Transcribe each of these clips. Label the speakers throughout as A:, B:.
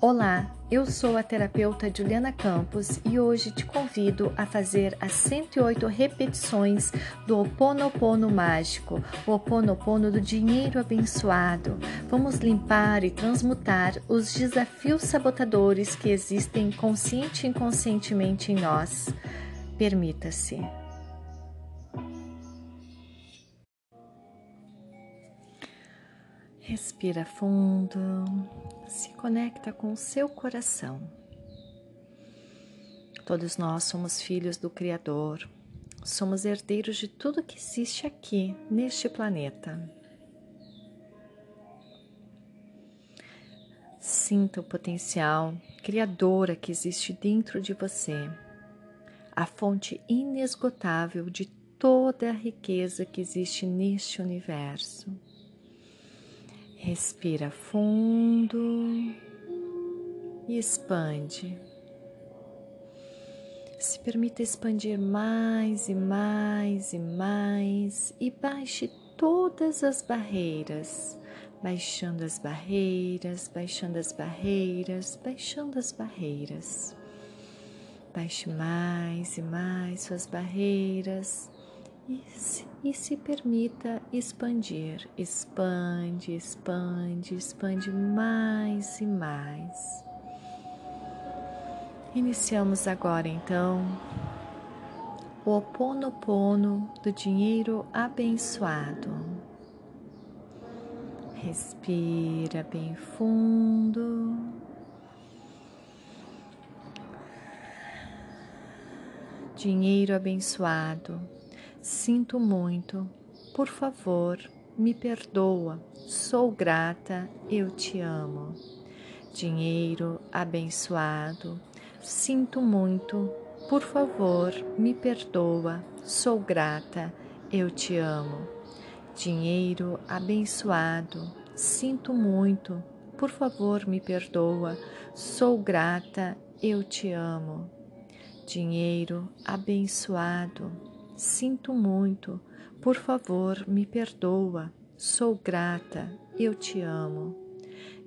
A: Olá, eu sou a terapeuta Juliana Campos e hoje te convido a fazer as 108 repetições do Oponopono mágico, o Oponopono do dinheiro abençoado. Vamos limpar e transmutar os desafios sabotadores que existem consciente e inconscientemente em nós. Permita-se. Respira fundo, se conecta com o seu coração. Todos nós somos filhos do Criador, somos herdeiros de tudo que existe aqui neste planeta. Sinta o potencial criadora que existe dentro de você, a fonte inesgotável de toda a riqueza que existe neste universo. Respira fundo e expande. Se permita expandir mais e mais e mais e baixe todas as barreiras, baixando as barreiras, baixando as barreiras, baixando as barreiras. Baixe mais e mais suas barreiras e se, e se permita expandir. Expande, expande, expande mais e mais. Iniciamos agora então o Oponopono do dinheiro abençoado. Respira bem fundo. Dinheiro abençoado Sinto muito, por favor, me perdoa, sou grata, eu te amo. Dinheiro abençoado, sinto muito, por favor, me perdoa, sou grata, eu te amo. Dinheiro abençoado, sinto muito, por favor, me perdoa, sou grata, eu te amo. Dinheiro abençoado, Sinto muito, por favor, me perdoa. Sou grata, eu te amo.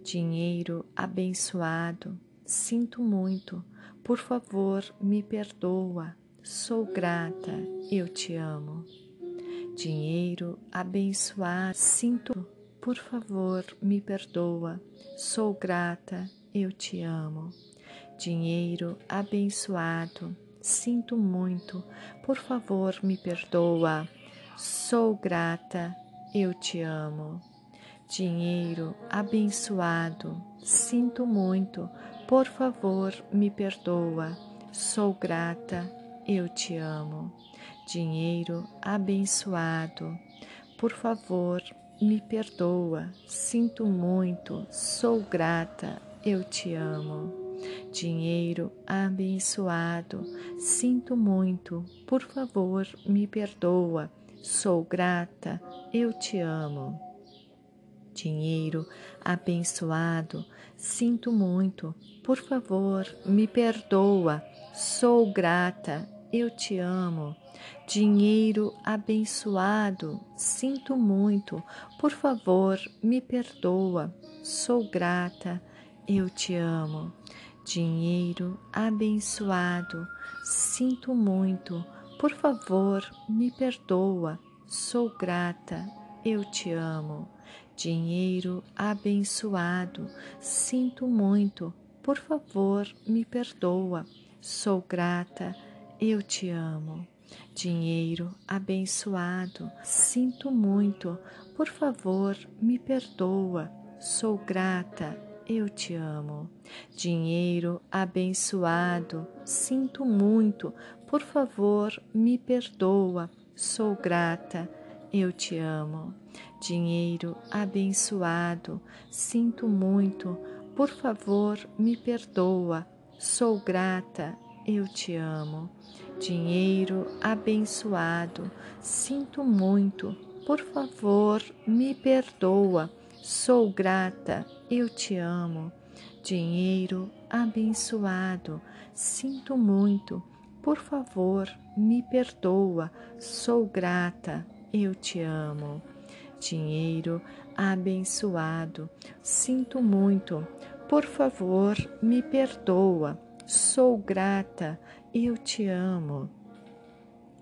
A: Dinheiro abençoado, sinto muito, por favor, me perdoa. Sou grata, eu te amo. Dinheiro abençoado, sinto, por favor, me perdoa. Sou grata, eu te amo. Dinheiro abençoado, Sinto muito, por favor, me perdoa. Sou grata, eu te amo. Dinheiro abençoado, sinto muito, por favor, me perdoa. Sou grata, eu te amo. Dinheiro abençoado, por favor, me perdoa. Sinto muito, sou grata, eu te amo. Dinheiro abençoado, sinto muito, por favor, me perdoa. Sou grata, eu te amo. Dinheiro abençoado, sinto muito, por favor, me perdoa. Sou grata, eu te amo. Dinheiro abençoado, sinto muito, por favor, me perdoa. Sou grata, eu te amo. Dinheiro abençoado, sinto muito, por favor, me perdoa, sou grata, eu te amo. Dinheiro abençoado, sinto muito, por favor, me perdoa, sou grata, eu te amo. Dinheiro abençoado, sinto muito, por favor, me perdoa, sou grata, eu te amo. Dinheiro abençoado, sinto muito, por favor, me perdoa, sou grata, eu te amo. Dinheiro abençoado, sinto muito, por favor, me perdoa, sou grata, eu te amo. Dinheiro abençoado, sinto muito, por favor, me perdoa. Sou grata, eu te amo. Dinheiro abençoado, sinto muito. Por favor, me perdoa. Sou grata, eu te amo. Dinheiro abençoado, sinto muito. por favor, me perdoa. Sou grata, eu te amo.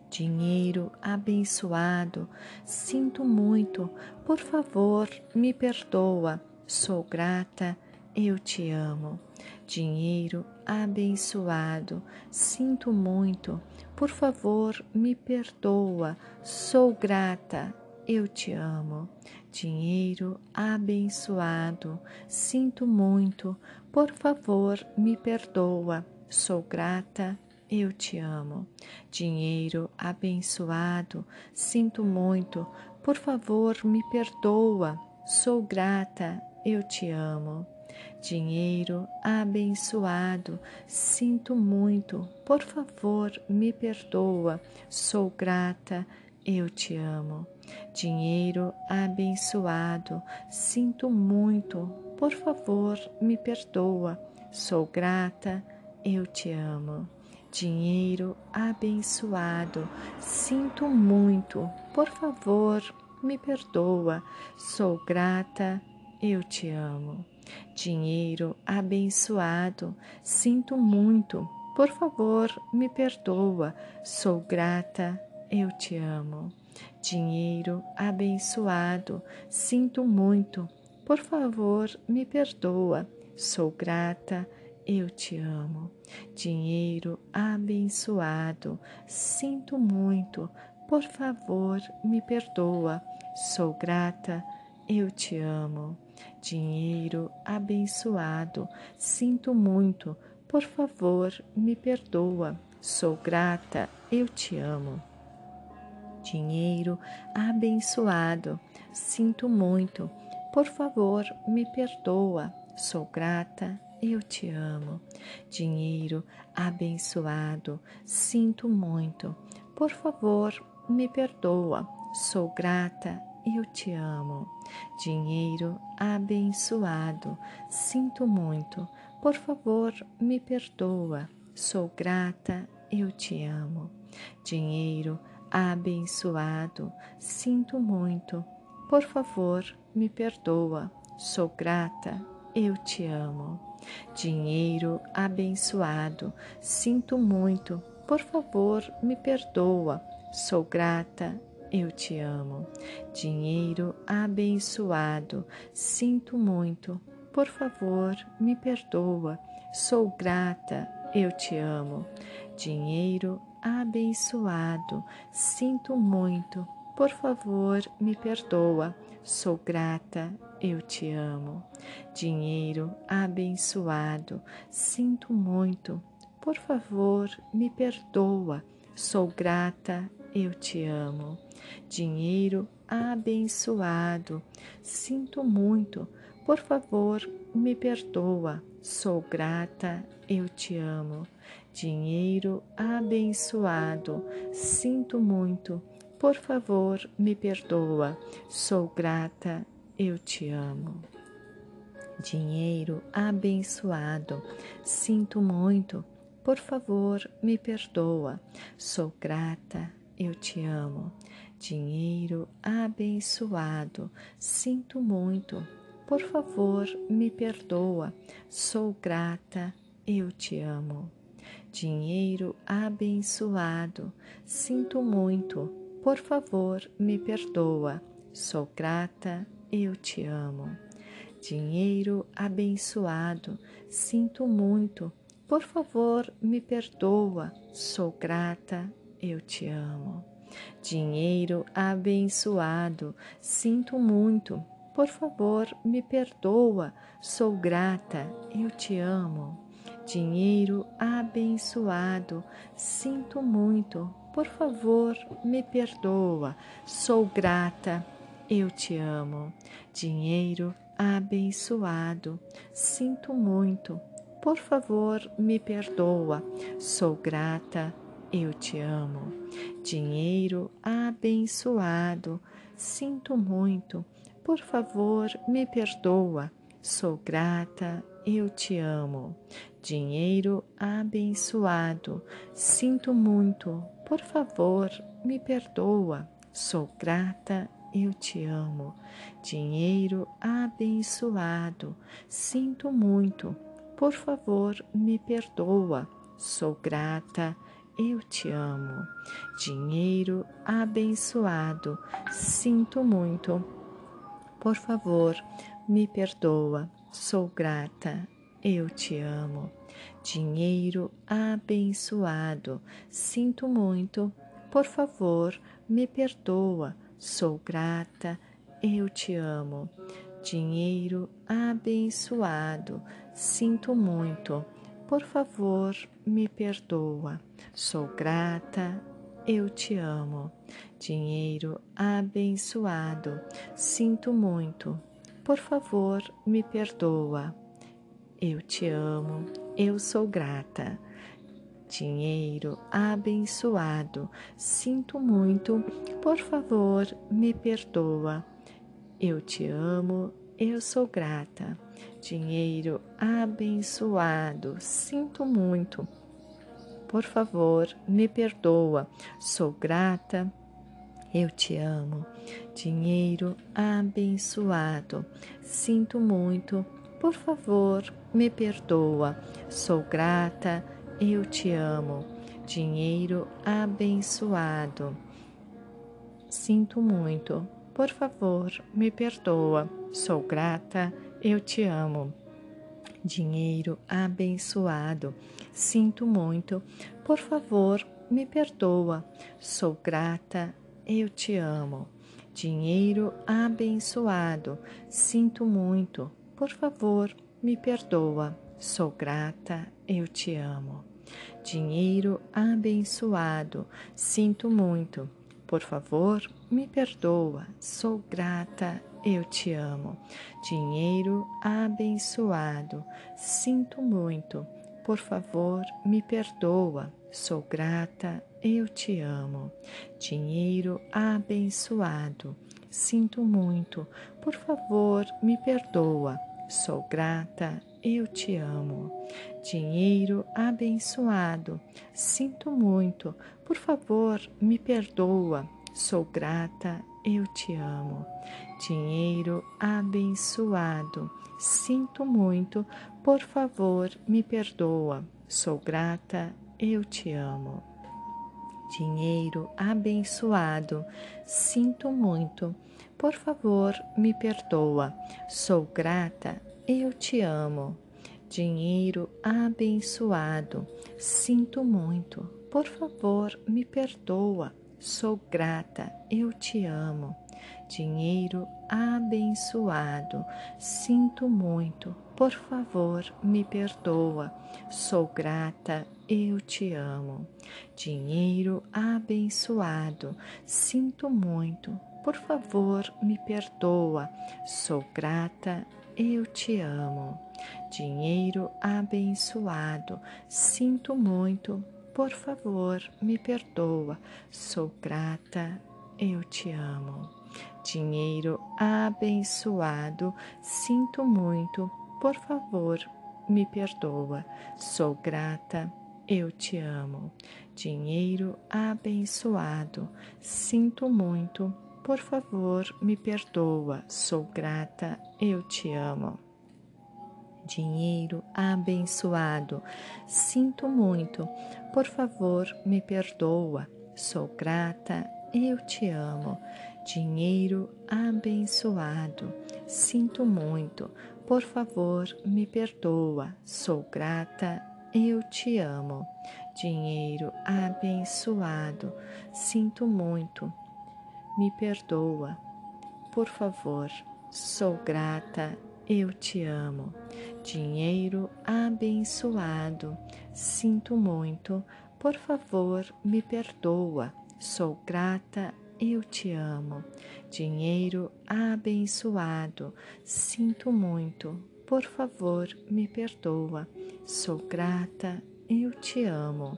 A: Dinheiro abençoado, sinto muito, por favor, me perdoa. Sou grata, eu te amo. Dinheiro abençoado, sinto muito, por favor, me perdoa. Sou grata, eu te amo. Dinheiro abençoado, sinto muito, por favor, me perdoa. Sou grata, eu te amo. Dinheiro abençoado, sinto muito, por favor, me perdoa. Sou grata, eu te amo. Dinheiro abençoado, sinto muito, por favor, me perdoa. Sou grata, eu te amo. Dinheiro abençoado, sinto muito, por favor, me perdoa. Sou grata, eu te amo. Dinheiro abençoado, sinto muito, por favor, me perdoa. Sou grata, eu te amo. Dinheiro abençoado, sinto muito, por favor, me perdoa. Sou grata, eu te amo. Dinheiro abençoado, sinto muito, por favor, me perdoa. Sou grata, eu te amo. Dinheiro abençoado, sinto muito, por favor, me perdoa. Sou grata, eu te amo. Dinheiro abençoado, sinto muito, por favor, me perdoa. Sou grata, eu te amo dinheiro abençoado. Sinto muito. Por favor, me perdoa. Sou grata, eu te amo. Dinheiro abençoado. Sinto muito. Por favor, me perdoa. Sou grata, eu te amo. Dinheiro abençoado. Sinto muito. Por favor, me perdoa. Sou grata, eu te amo. Dinheiro abençoado, sinto muito. Por favor, me perdoa. Sou grata, eu te amo. Dinheiro abençoado, sinto muito. Por favor, me perdoa. Sou grata, eu te amo. Dinheiro abençoado, sinto muito. Por favor, me perdoa. Sou grata, eu te amo. Dinheiro abençoado. Sinto muito. Por favor, me perdoa. Sou grata, eu te amo. Dinheiro abençoado. Sinto muito. Por favor, me perdoa. Sou grata, eu te amo. Dinheiro abençoado. Sinto muito. Por favor, me perdoa. Sou grata, eu te amo. Dinheiro abençoado, sinto muito. Por favor, me perdoa. Sou grata, eu te amo. Dinheiro abençoado, sinto muito. Por favor, me perdoa. Sou grata, eu te amo. Dinheiro abençoado, sinto muito. Por favor, me perdoa. Sou grata, eu te amo. Dinheiro abençoado, sinto muito. Por favor, me perdoa. Sou grata, eu te amo. Dinheiro abençoado, sinto muito. Por favor, me perdoa. Sou grata, eu te amo. Dinheiro abençoado, sinto muito. Por favor, me perdoa. Sou grata, eu te amo. Dinheiro abençoado, sinto muito. Por favor, me perdoa. Sou grata, eu te amo. Dinheiro abençoado, sinto muito. Por favor, me perdoa. Sou grata, eu te amo. Dinheiro abençoado, sinto muito. Por favor, me perdoa. Sou grata, eu te amo. Dinheiro abençoado, sinto muito. Por favor, me perdoa. Sou grata, eu te amo. Dinheiro abençoado, sinto muito, por favor, me perdoa. Sou grata, eu te amo. Dinheiro abençoado, sinto muito, por favor, me perdoa. Sou grata, eu te amo. Dinheiro abençoado, sinto muito, por favor, me perdoa. Sou grata, eu te amo. Dinheiro abençoado, sinto muito. Por favor, me perdoa. Sou grata, eu te amo. Dinheiro abençoado, sinto muito. Por favor, me perdoa. Eu te amo, eu sou grata. Dinheiro abençoado, sinto muito, por favor, me perdoa. Eu te amo, eu sou grata. Dinheiro abençoado, sinto muito. Por favor, me perdoa. Sou grata. Eu te amo. Dinheiro abençoado, sinto muito. Por favor, me perdoa. Sou grata eu te amo, dinheiro abençoado. Sinto muito, por favor, me perdoa. Sou grata, eu te amo. Dinheiro abençoado. Sinto muito, por favor, me perdoa. Sou grata, eu te amo. Dinheiro abençoado. Sinto muito, por favor, me perdoa. Sou grata, eu te amo. Dinheiro abençoado, sinto muito. Por favor, me perdoa. Sou grata, eu te amo. Dinheiro abençoado, sinto muito. Por favor, me perdoa. Sou grata, eu te amo. Dinheiro abençoado, sinto muito. Por favor, me perdoa. Sou grata, eu te amo. Dinheiro abençoado, sinto muito, por favor, me perdoa. Sou grata, eu te amo. Dinheiro abençoado, sinto muito, por favor, me perdoa. Sou grata, eu te amo. Dinheiro abençoado, sinto muito, por favor, me perdoa. Sou grata, eu te amo. Dinheiro abençoado, sinto muito. Por favor, me perdoa. Sou grata, eu te amo. Dinheiro abençoado, sinto muito. Por favor, me perdoa. Sou grata, eu te amo. Dinheiro abençoado, sinto muito. Por favor, me perdoa. Sou grata, eu te amo. Dinheiro abençoado, sinto muito, por favor, me perdoa. Sou grata, eu te amo. Dinheiro abençoado, sinto muito, por favor, me perdoa. Sou grata, eu te amo. Dinheiro abençoado, sinto muito, por favor, me perdoa, sou grata, eu te amo. Dinheiro abençoado, sinto muito, por favor, me perdoa, sou grata, eu te amo. Dinheiro abençoado, sinto muito, por favor, me perdoa, sou grata, eu te amo. Dinheiro abençoado, sinto muito, me perdoa. Por favor, sou grata, eu te amo. Dinheiro abençoado, sinto muito. Por favor, me perdoa. Sou grata, eu te amo. Dinheiro abençoado, sinto muito. Por favor, me perdoa. Sou grata, eu te amo.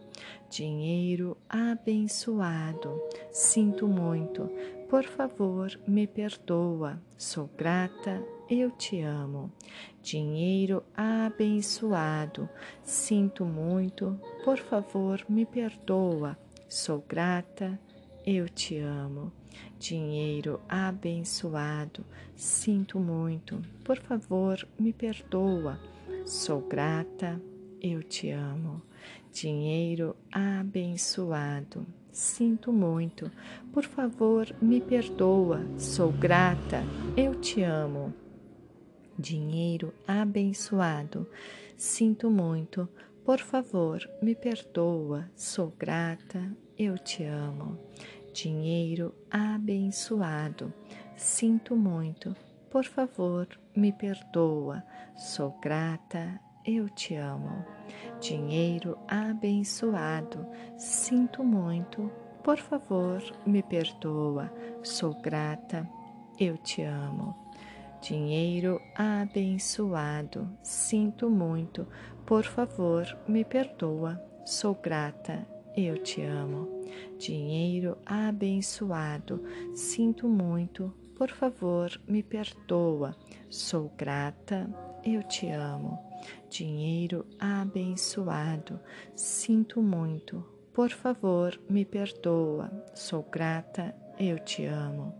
A: Dinheiro abençoado, sinto muito. Por favor, me perdoa. Sou grata, eu te amo. Dinheiro abençoado, sinto muito. Por favor, me perdoa. Sou grata, eu te amo. Dinheiro abençoado, sinto muito, por favor, me perdoa. Sou grata, eu te amo. Dinheiro abençoado, sinto muito, por favor, me perdoa. Sou grata, eu te amo. Dinheiro abençoado, sinto muito, por favor, me perdoa. Sou grata, eu te amo. Dinheiro abençoado, sinto muito, por favor, me perdoa. Sou grata, eu te amo. Dinheiro abençoado, sinto muito, por favor, me perdoa. Sou grata, eu te amo. Dinheiro abençoado, sinto muito, por favor, me perdoa. Sou grata, eu te amo. Dinheiro abençoado, sinto muito, por favor, me perdoa. Sou grata, eu te amo. Dinheiro abençoado, sinto muito, por favor, me perdoa. Sou grata, eu te amo.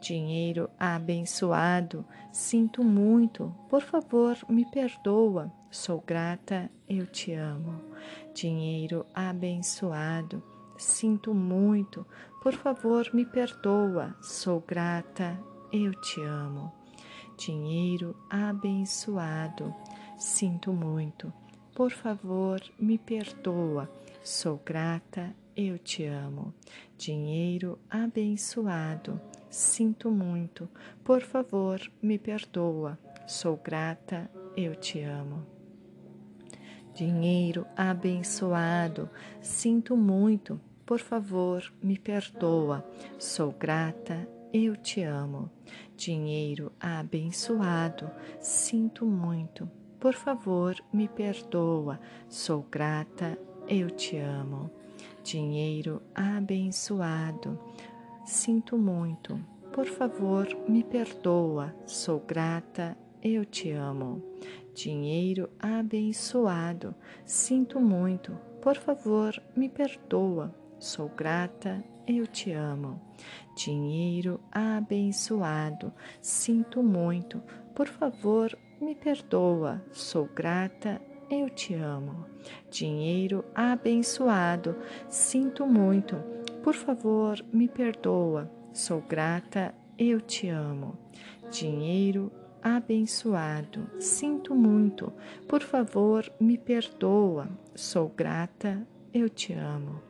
A: Dinheiro abençoado, sinto muito, por favor, me perdoa. Sou grata, eu te amo. Dinheiro abençoado, sinto muito, por favor, me perdoa. Sou grata, eu te amo. Dinheiro abençoado, sinto muito, por favor, me perdoa. Sou grata, eu te amo. Dinheiro abençoado, sinto muito, por favor, me perdoa. Sou grata, eu te amo. Dinheiro abençoado, sinto muito, por favor, me perdoa. Sou grata, eu te amo. Dinheiro abençoado, sinto muito, por favor, me perdoa. Sou grata, eu te amo. Dinheiro abençoado, sinto muito, por favor, me perdoa. Sou grata, eu te amo. Dinheiro abençoado, sinto muito, por favor, me perdoa. Sou grata, eu te amo. Dinheiro abençoado, sinto muito, por favor, me perdoa. Sou grata, eu te amo. Dinheiro abençoado, sinto muito, por favor, me perdoa. Sou grata, eu te amo. Dinheiro abençoado, sinto muito, por favor, me perdoa. Sou grata, eu te amo.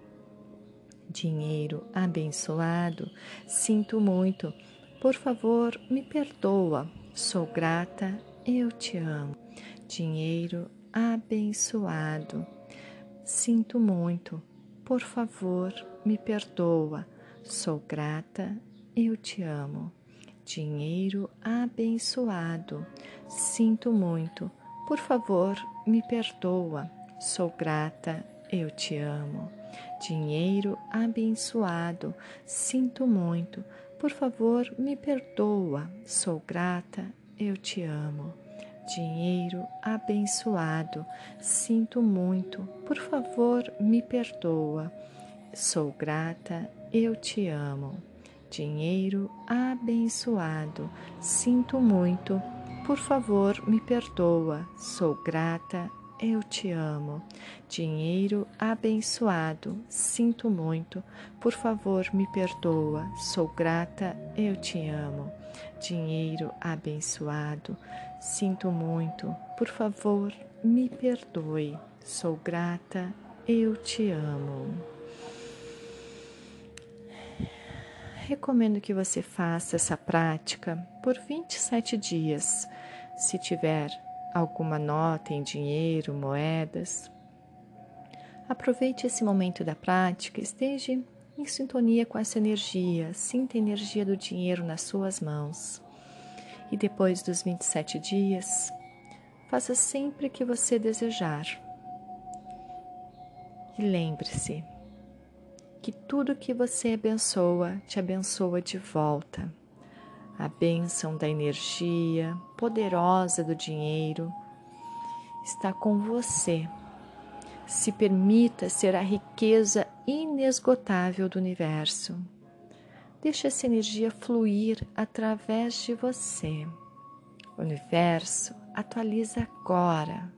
A: Dinheiro abençoado, sinto muito, por favor, me perdoa. Sou grata, eu te amo. Dinheiro abençoado, sinto muito, por favor, me perdoa. Sou grata, eu te amo. Dinheiro abençoado, sinto muito, por favor, me perdoa. Sou grata, eu te amo. Dinheiro abençoado, sinto muito, por favor, me perdoa. Sou grata, eu te amo. Dinheiro abençoado, sinto muito, por favor, me perdoa. Sou grata, eu te amo. Dinheiro abençoado, sinto muito, por favor, me perdoa. Sou grata, eu te amo. Dinheiro abençoado, sinto muito, por favor, me perdoa. Sou grata, eu te amo. Dinheiro abençoado, sinto muito, por favor, me perdoe. Sou grata, eu te amo. Recomendo que você faça essa prática por 27 dias. Se tiver alguma nota em dinheiro, moedas, aproveite esse momento da prática, esteja em sintonia com essa energia, sinta a energia do dinheiro nas suas mãos. E depois dos 27 dias, faça sempre que você desejar. E lembre-se, que tudo que você abençoa te abençoa de volta. A bênção da energia poderosa do dinheiro está com você. Se permita ser a riqueza inesgotável do universo. Deixe essa energia fluir através de você. O universo atualiza agora.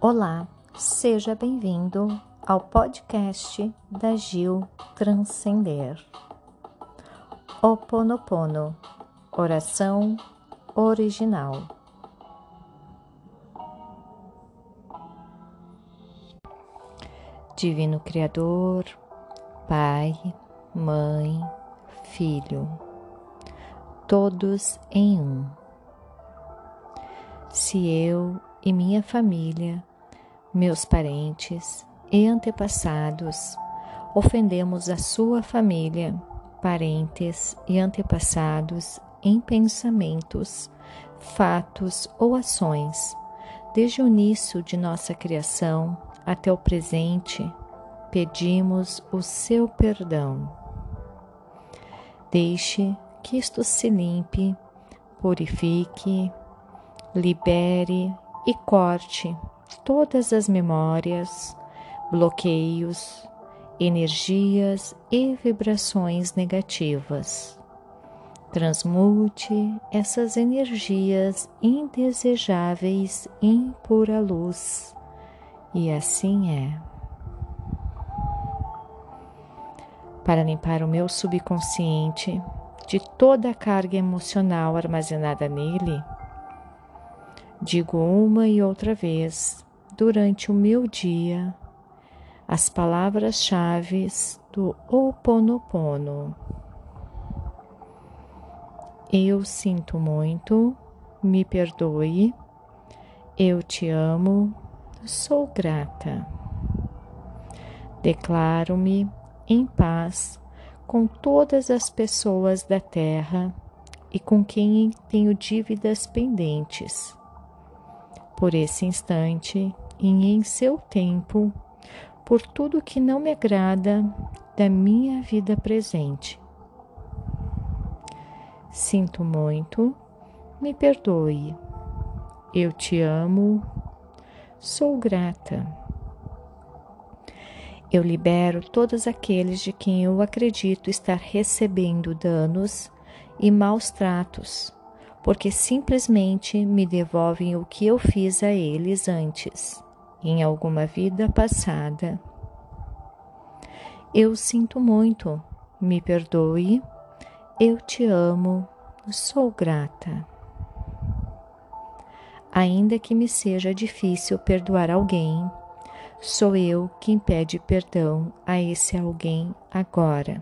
B: Olá, seja bem-vindo ao podcast da Gil Transcender. Oponopono, oração original. Divino Criador, Pai, Mãe, Filho, todos em um. Se eu e minha família, meus parentes e antepassados ofendemos a sua família, parentes e antepassados em pensamentos, fatos ou ações, desde o início de nossa criação até o presente, pedimos o seu perdão. Deixe que isto se limpe, purifique, libere e corte todas as memórias, bloqueios, energias e vibrações negativas. Transmute essas energias indesejáveis em pura luz, e assim é. Para limpar o meu subconsciente de toda a carga emocional armazenada nele, digo uma e outra vez durante o meu dia as palavras-chave do Ho Oponopono. Eu sinto muito, me perdoe, eu te amo, sou grata. Declaro-me em paz com todas as pessoas da terra e com quem tenho dívidas pendentes. Por esse instante e em seu tempo, por tudo que não me agrada da minha vida presente. Sinto muito, me perdoe. Eu te amo, sou grata. Eu libero todos aqueles de quem eu acredito estar recebendo danos e maus tratos, porque simplesmente me devolvem o que eu fiz a eles antes em alguma vida passada. Eu sinto muito, me perdoe, eu te amo, sou grata. Ainda que me seja difícil perdoar alguém, sou eu quem pede perdão a esse alguém agora,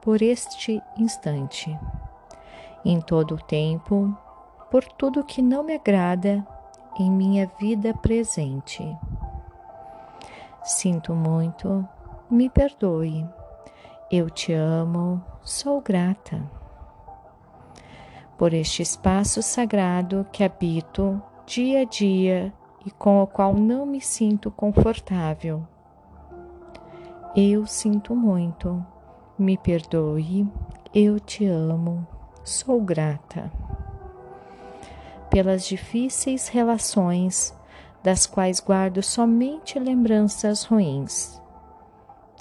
B: por este instante. Em todo o tempo, por tudo que não me agrada em minha vida presente. Sinto muito, me perdoe. Eu te amo, sou grata. Por este espaço sagrado que habito dia a dia e com o qual não me sinto confortável. Eu sinto muito, me perdoe, eu te amo, sou grata pelas difíceis relações das quais guardo somente lembranças ruins.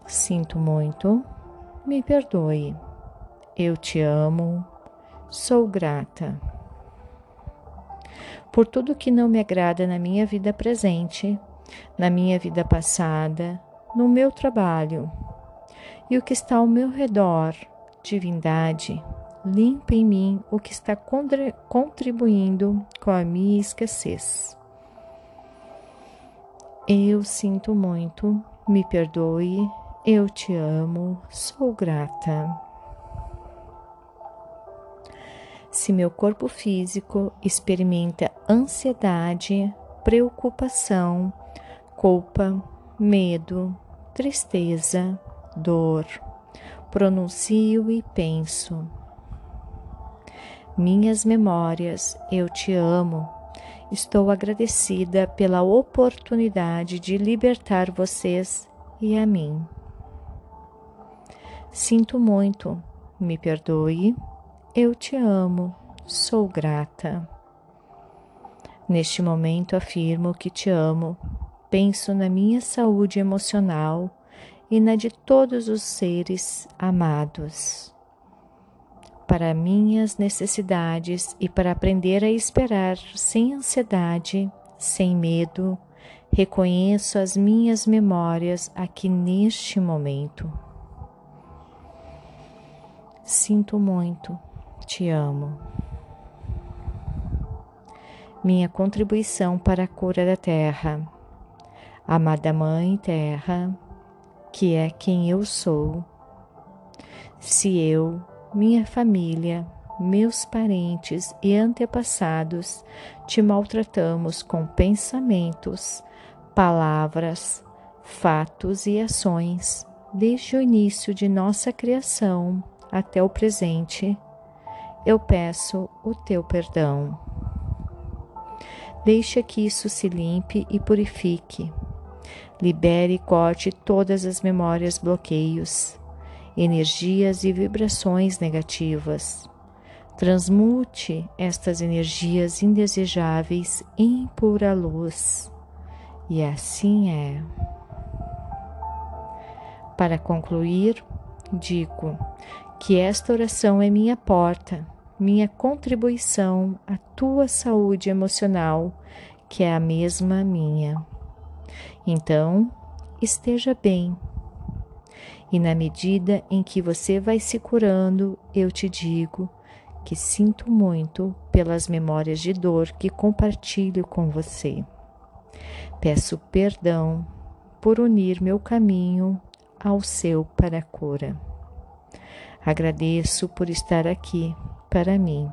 B: Sinto muito, me perdoe. Eu te amo, sou grata. Por tudo que não me agrada na minha vida presente, na minha vida passada, no meu trabalho e o que está ao meu redor, divindade, limpa em mim o que está contribuindo com a minha escassez. Eu sinto muito, me perdoe, eu te amo, sou grata. Se meu corpo físico experimenta ansiedade, preocupação, culpa, medo, tristeza, dor, pronuncio e penso minhas memórias, eu te amo. Estou agradecida pela oportunidade de libertar vocês e a mim. Sinto muito, me perdoe, eu te amo, sou grata. Neste momento afirmo que te amo, penso na minha saúde emocional e na de todos os seres amados. Para minhas necessidades e para aprender a esperar sem ansiedade, sem medo, reconheço as minhas memórias aqui neste momento. Sinto muito, te amo. Minha contribuição para a cura da Terra. Amada Mãe Terra, que é quem eu sou. Se eu, minha família, meus parentes e antepassados te maltratamos com pensamentos, palavras, fatos e ações desde o início de nossa criação até o presente, eu peço o teu perdão. Deixa que isso se limpe e purifique. Libere e corte todas as memórias, bloqueios, energias e vibrações negativas. Transmute estas energias indesejáveis em pura luz. E assim é. Para concluir, digo que esta oração é minha porta, minha contribuição à tua saúde emocional, que é a mesma minha. Então, esteja bem. E na medida em que você vai se curando, eu te digo que sinto muito pelas memórias de dor que compartilho com você. Peço perdão por unir meu caminho ao seu para a cura. Agradeço por estar aqui para mim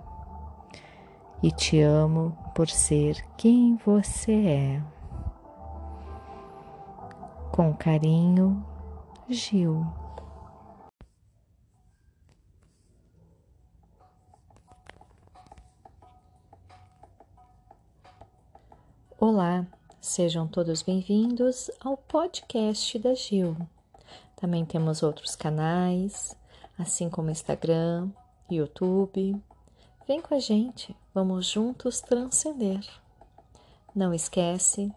B: e te amo por ser quem você é. Com carinho, Gil.
A: Olá, sejam todos bem-vindos ao podcast da Gil. Também temos outros canais, assim como Instagram, YouTube. Vem com a gente, vamos juntos transcender. Não esquece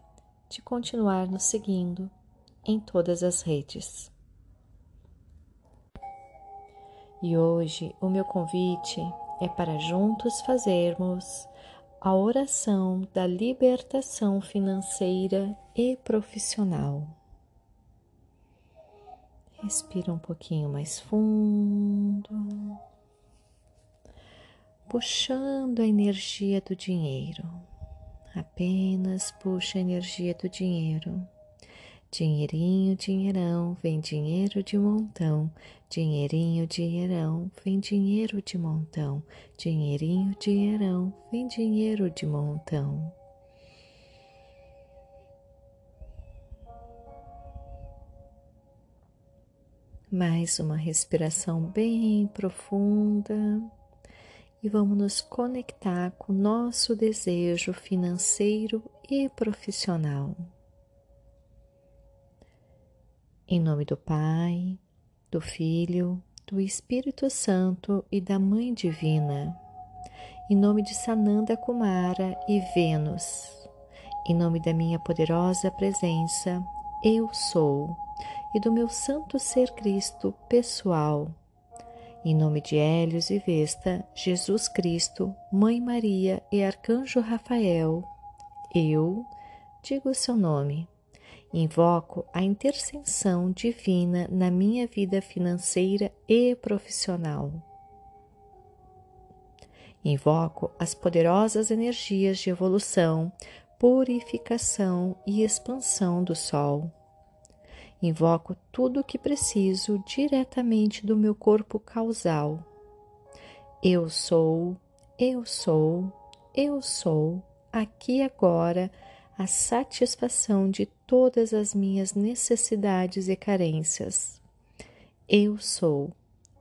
A: de continuar nos seguindo em todas as redes. E hoje o meu convite é para juntos fazermos a oração da libertação financeira e profissional. Respira um pouquinho mais fundo, puxando a energia do dinheiro. Apenas puxa a energia do dinheiro. Dinheirinho, dinheirão, vem dinheiro de montão. Dinheirinho, dinheirão, vem dinheiro de montão. Dinheirinho, dinheirão, vem dinheiro de montão. Mais uma respiração bem profunda e vamos nos conectar com o nosso desejo financeiro e profissional. Em nome do Pai, do Filho, do Espírito Santo e da Mãe Divina. Em nome de Sananda Kumara e Vênus. Em nome da minha poderosa presença, eu sou e do meu Santo Ser Cristo pessoal. Em nome de Hélios e Vesta, Jesus Cristo, Mãe Maria e Arcanjo Rafael, eu digo o seu nome. Invoco a intercessão divina na minha vida financeira e profissional. Invoco as poderosas energias de evolução, purificação e expansão do Sol Invoco tudo o que preciso diretamente do meu corpo causal. Eu sou, eu sou, eu sou, aqui agora, a satisfação de todas as minhas necessidades e carências. Eu sou,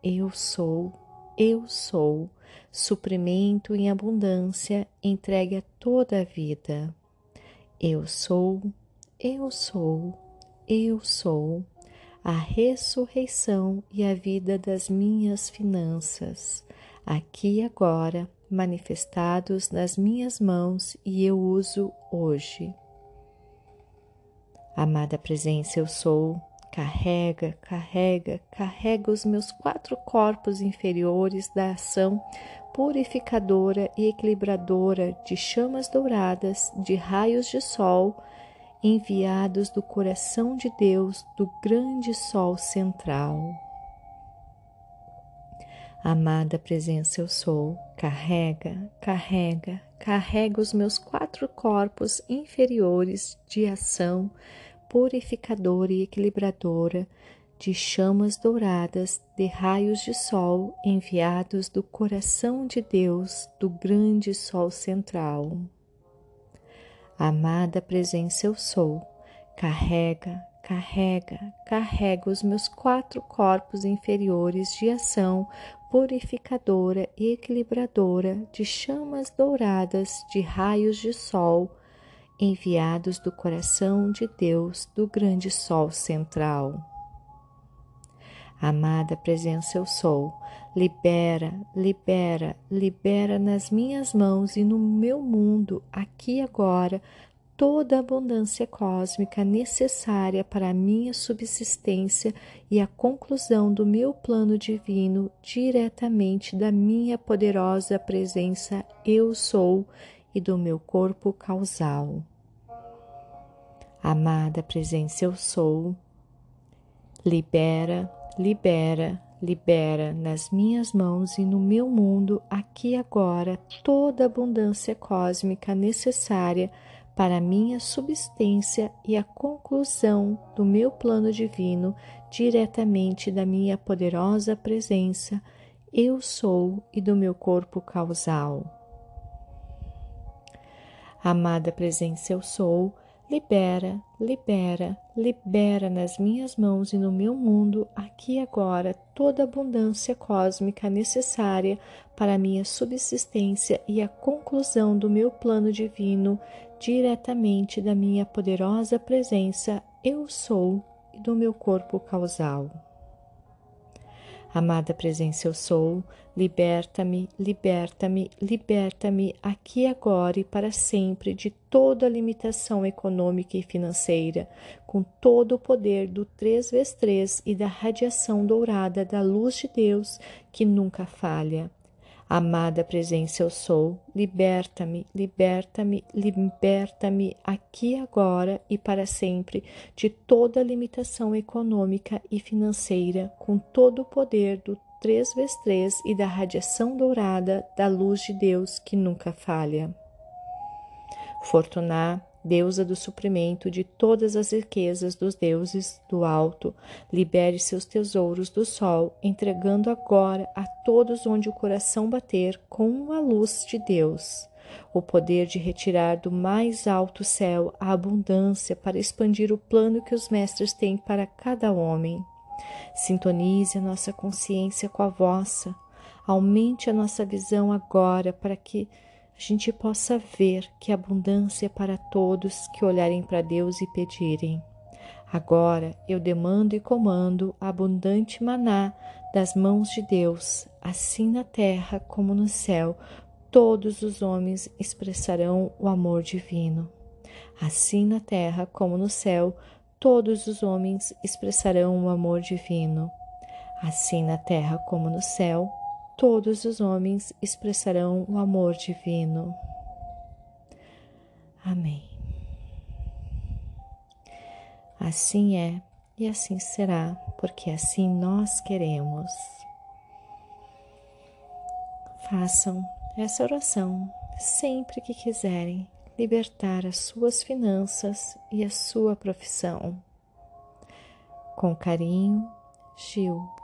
A: eu sou, eu sou, suprimento em abundância entregue a toda a vida. Eu sou, eu sou, eu sou a ressurreição e a vida das minhas finanças,
B: aqui e agora, manifestados nas minhas mãos e eu uso hoje. Amada presença, eu sou, carrega, carrega, carrega os meus quatro corpos inferiores da ação purificadora e equilibradora de chamas douradas, de raios de sol, enviados do coração de Deus, do grande sol central. Amada presença eu sou, carrega, carrega, carrega os meus quatro corpos inferiores de ação purificadora e equilibradora de chamas douradas de raios de sol enviados do coração de Deus, do grande sol central. Amada presença eu sou, carrega, carrega, carrega os meus quatro corpos inferiores de ação purificadora e equilibradora de chamas douradas de raios de sol enviados do coração de Deus do grande sol central. Amada presença eu sou, libera, libera, libera nas minhas mãos e no meu mundo, aqui agora, toda a abundância cósmica necessária para a minha subsistência e a conclusão do meu plano divino diretamente da minha poderosa presença Eu Sou e do meu corpo causal. Amada presença Eu Sou, libera, libera, libera nas minhas mãos e no meu mundo, aqui agora, toda a abundância cósmica necessária para minha subsistência e a conclusão do meu plano divino diretamente da minha poderosa presença, eu sou e do meu corpo causal. Amada presença, eu sou, libera, libera, libera nas minhas mãos e no meu mundo, aqui e agora, toda a abundância cósmica necessária para a minha subsistência e a conclusão do meu plano divino diretamente da minha poderosa presença Eu sou e do meu corpo causal. Amada presença eu sou, liberta-me, liberta-me, liberta-me aqui agora e para sempre de toda limitação econômica e financeira, com todo o poder do 3 vezes 3 e da radiação dourada da luz de Deus que nunca falha. Amada presença eu sou, liberta-me, liberta-me, liberta-me aqui agora e para sempre de toda limitação econômica e financeira, com todo o poder do 3 vezes 3 e da radiação dourada da luz de Deus que nunca falha. Fortunar deusa do suprimento de todas as riquezas dos deuses do alto, libere seus tesouros do sol, entregando agora a todos onde o coração bater com a luz de Deus. O poder de retirar do mais alto céu a abundância para expandir o plano que os mestres têm para cada homem. Sintonize a nossa consciência com a vossa, aumente a nossa visão agora para que a gente possa ver que abundância é para todos que olharem para Deus e pedirem. Agora eu demando e comando abundante maná das mãos de Deus, assim na terra como no céu, todos os homens expressarão o amor divino. Assim na terra como no céu, todos os homens expressarão o amor divino. Assim na terra como no céu, todos os homens expressarão o amor divino. Amém. Assim é e assim será, porque assim nós queremos. Façam essa oração sempre que quiserem libertar as suas finanças e a sua profissão. Com carinho, Gil.